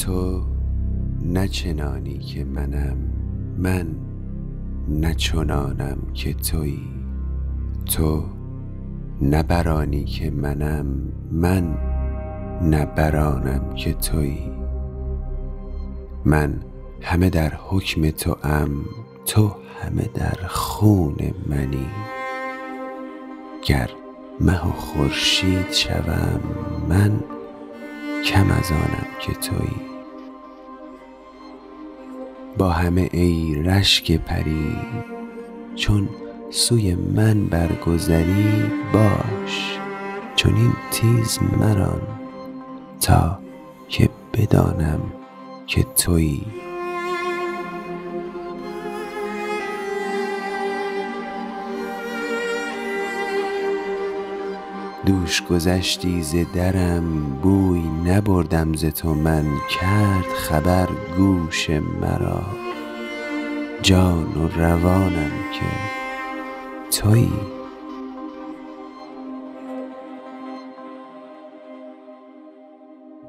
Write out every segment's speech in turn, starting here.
تو نه که منم من نه که تویی تو نه برانی که منم من نه برانم که تویی من همه در حکم تو ام تو همه در خون منی. گر مه و خورشید شوم من کم از آنم که تویی. با همه ای رشک پری چون سوی من برگذری باش چنین تیز مران تا که بدانم که تویی. دوش گذشتی ز درم بوی نبردم ز تو من کرد خبر گوش مرا. جان و روانم که تویی.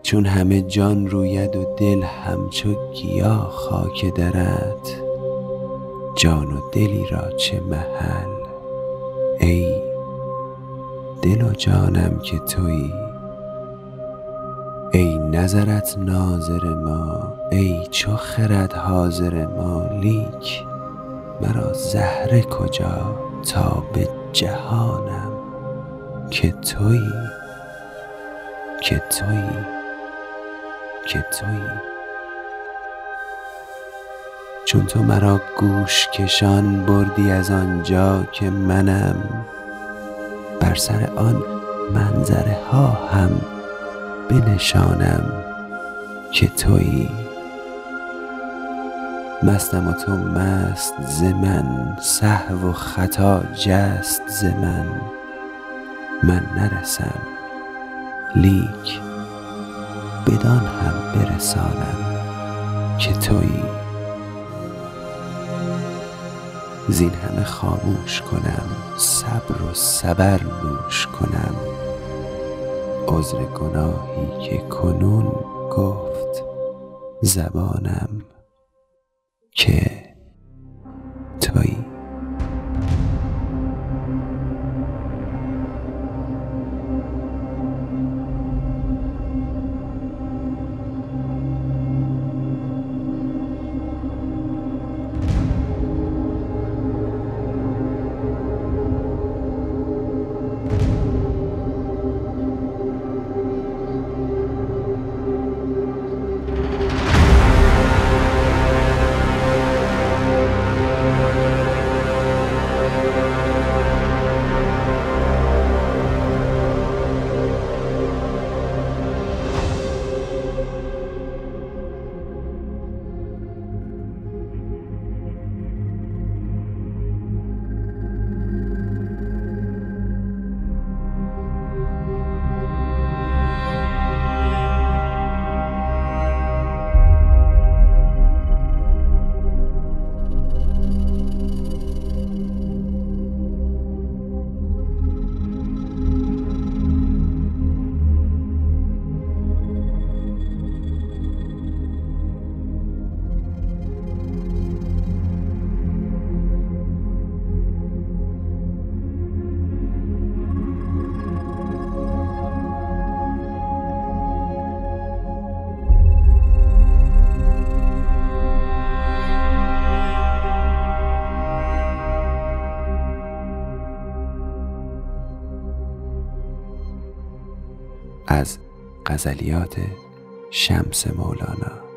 چون همه جان روید و دل همچو گیاه خاک درت جان و دلی را چه محل؟ ای دل و جانم که تویی ای نظرت ناظر ما ای چو خرد حاضر ما لیک مرا زهره کجا تا به جهانم که تویی که تویی که تویی چون تو مرا گوش کشان بردی از آنجا که منم بر سر آن منظره ها هم بنشانم که تویی. مستم و تو مست ز من سهو و خطا جست ز من. من نرسم لیک بدان هم برسانم که تویی. زین همه خاموش کنم صبر و صبر نوش کنم. عذر گناهی که کنون گفت زبانم که از غزلیات شمس مولانا.